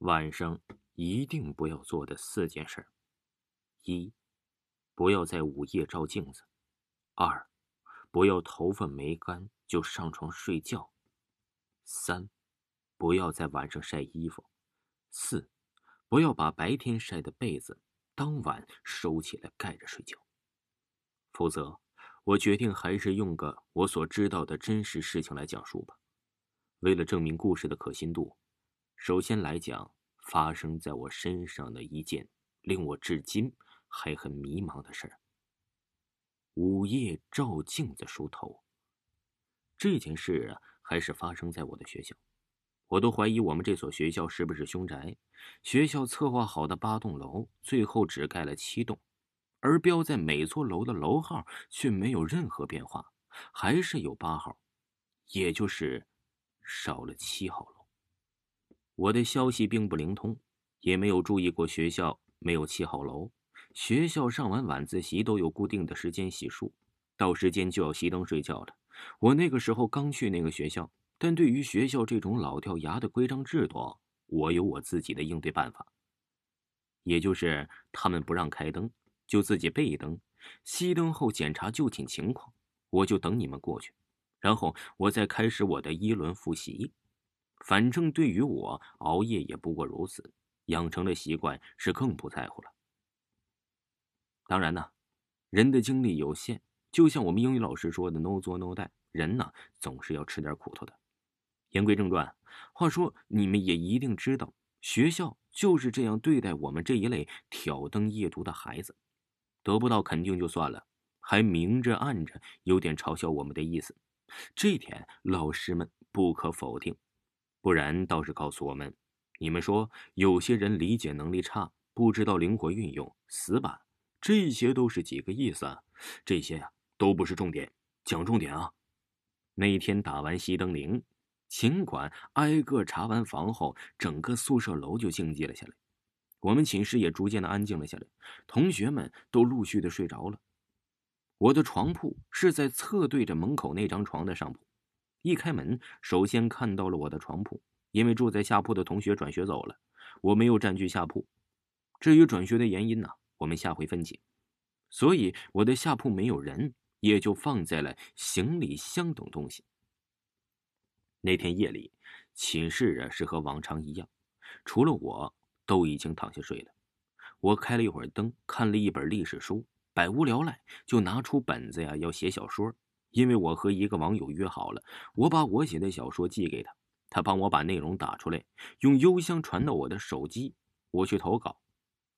晚上一定不要做的四件事：一，不要在午夜照镜子；二，不要头发没干就上床睡觉；三，不要在晚上晒衣服；四，不要把白天晒的被子当晚收起来盖着睡觉。否则，我决定还是用个我所知道的真实事情来讲述吧。为了证明故事的可信度。首先来讲，发生在我身上的一件令我至今还很迷茫的事儿。午夜照镜子梳头。这件事啊，还是发生在我的学校。我都怀疑我们这所学校是不是凶宅。学校策划好的八栋楼，最后只盖了七栋，而标在每座楼的楼号却没有任何变化，还是有八号，也就是少了七号楼。我的消息并不灵通，也没有注意过学校没有七号楼。学校上完晚自习都有固定的时间洗漱，到时间就要熄灯睡觉了。我那个时候刚去那个学校，但对于学校这种老掉牙的规章制度，我有我自己的应对办法。也就是他们不让开灯，就自己备灯，熄灯后检查就寝情况，我就等你们过去，然后我再开始我的一轮复习。反正对于我，熬夜也不过如此，养成了习惯是更不在乎了。当然呢，人的精力有限，就像我们英语老师说的 “no 做 no die”，人呢总是要吃点苦头的。言归正传，话说你们也一定知道，学校就是这样对待我们这一类挑灯夜读的孩子，得不到肯定就算了，还明着暗着有点嘲笑我们的意思，这点老师们不可否定。不然倒是告诉我们，你们说有些人理解能力差，不知道灵活运用，死板，这些都是几个意思啊？这些呀都不是重点，讲重点啊！那天打完熄灯铃，尽管挨个查完房后，整个宿舍楼就静寂了下来，我们寝室也逐渐的安静了下来，同学们都陆续的睡着了。我的床铺是在侧对着门口那张床的上铺。一开门，首先看到了我的床铺，因为住在下铺的同学转学走了，我没有占据下铺。至于转学的原因呢，我们下回分解。所以我的下铺没有人，也就放在了行李箱等东西。那天夜里，寝室啊是和往常一样，除了我都已经躺下睡了。我开了一会儿灯，看了一本历史书，百无聊赖就拿出本子呀，要写小说。因为我和一个网友约好了，我把我写的小说寄给他，他帮我把内容打出来，用邮箱传到我的手机，我去投稿。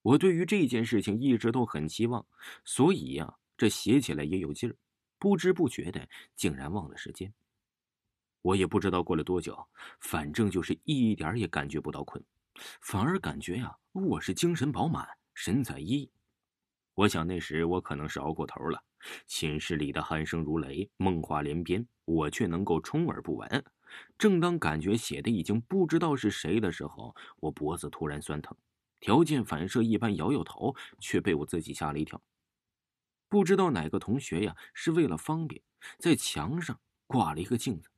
我对于这件事情一直都很期望，所以呀，这写起来也有劲儿。不知不觉的，竟然忘了时间。我也不知道过了多久，反正就是一点也感觉不到困，反而感觉呀，我是精神饱满，神采奕奕。我想那时我可能是熬过头了。寝室里的鼾声如雷，梦话连篇，我却能够充耳不闻。正当感觉写的已经不知道是谁的时候，我脖子突然酸疼，条件反射一般摇摇头，却被我自己吓了一跳。不知道哪个同学呀，是为了方便，在墙上挂了一个镜子。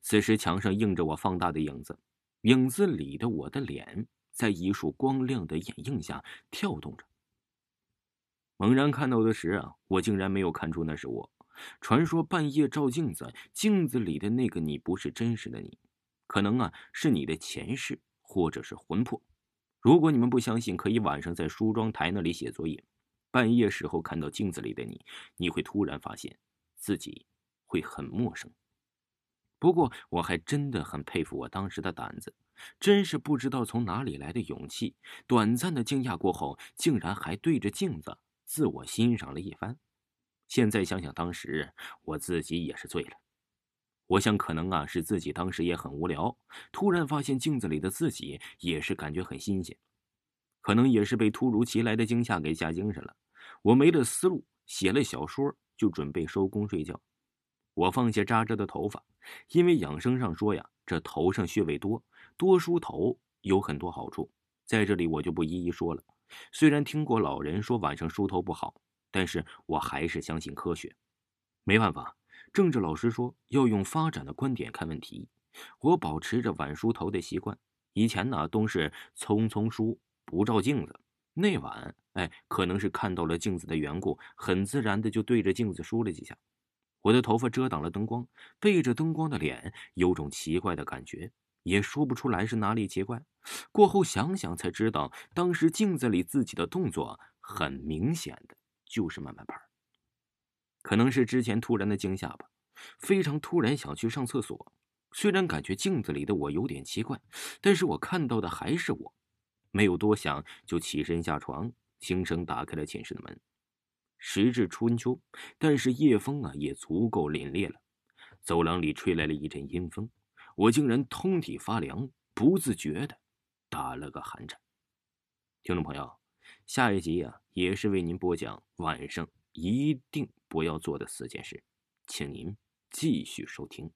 此时墙上映着我放大的影子，影子里的我的脸在一束光亮的眼映下跳动着。猛然看到的时啊，我竟然没有看出那是我。传说半夜照镜子，镜子里的那个你不是真实的你，可能啊是你的前世或者是魂魄。如果你们不相信，可以晚上在梳妆台那里写作业，半夜时候看到镜子里的你，你会突然发现自己会很陌生。不过我还真的很佩服我当时的胆子，真是不知道从哪里来的勇气。短暂的惊讶过后，竟然还对着镜子。自我欣赏了一番，现在想想当时我自己也是醉了。我想可能啊是自己当时也很无聊，突然发现镜子里的自己也是感觉很新鲜，可能也是被突如其来的惊吓给吓精神了。我没了思路，写了小说就准备收工睡觉。我放下扎着的头发，因为养生上说呀，这头上穴位多，多梳头有很多好处，在这里我就不一一说了。虽然听过老人说晚上梳头不好，但是我还是相信科学。没办法，政治老师说要用发展的观点看问题。我保持着晚梳头的习惯，以前呢都是匆匆梳，不照镜子。那晚，哎，可能是看到了镜子的缘故，很自然的就对着镜子梳了几下。我的头发遮挡了灯光，背着灯光的脸有种奇怪的感觉，也说不出来是哪里奇怪。过后想想才知道，当时镜子里自己的动作很明显的就是慢慢拍。可能是之前突然的惊吓吧，非常突然想去上厕所。虽然感觉镜子里的我有点奇怪，但是我看到的还是我，没有多想就起身下床，轻声打开了寝室的门。时至春秋，但是夜风啊也足够凛冽了，走廊里吹来了一阵阴风，我竟然通体发凉，不自觉的打了个寒颤。听众朋友，下一集啊也是为您播讲晚上一定不要做的四件事，请您继续收听。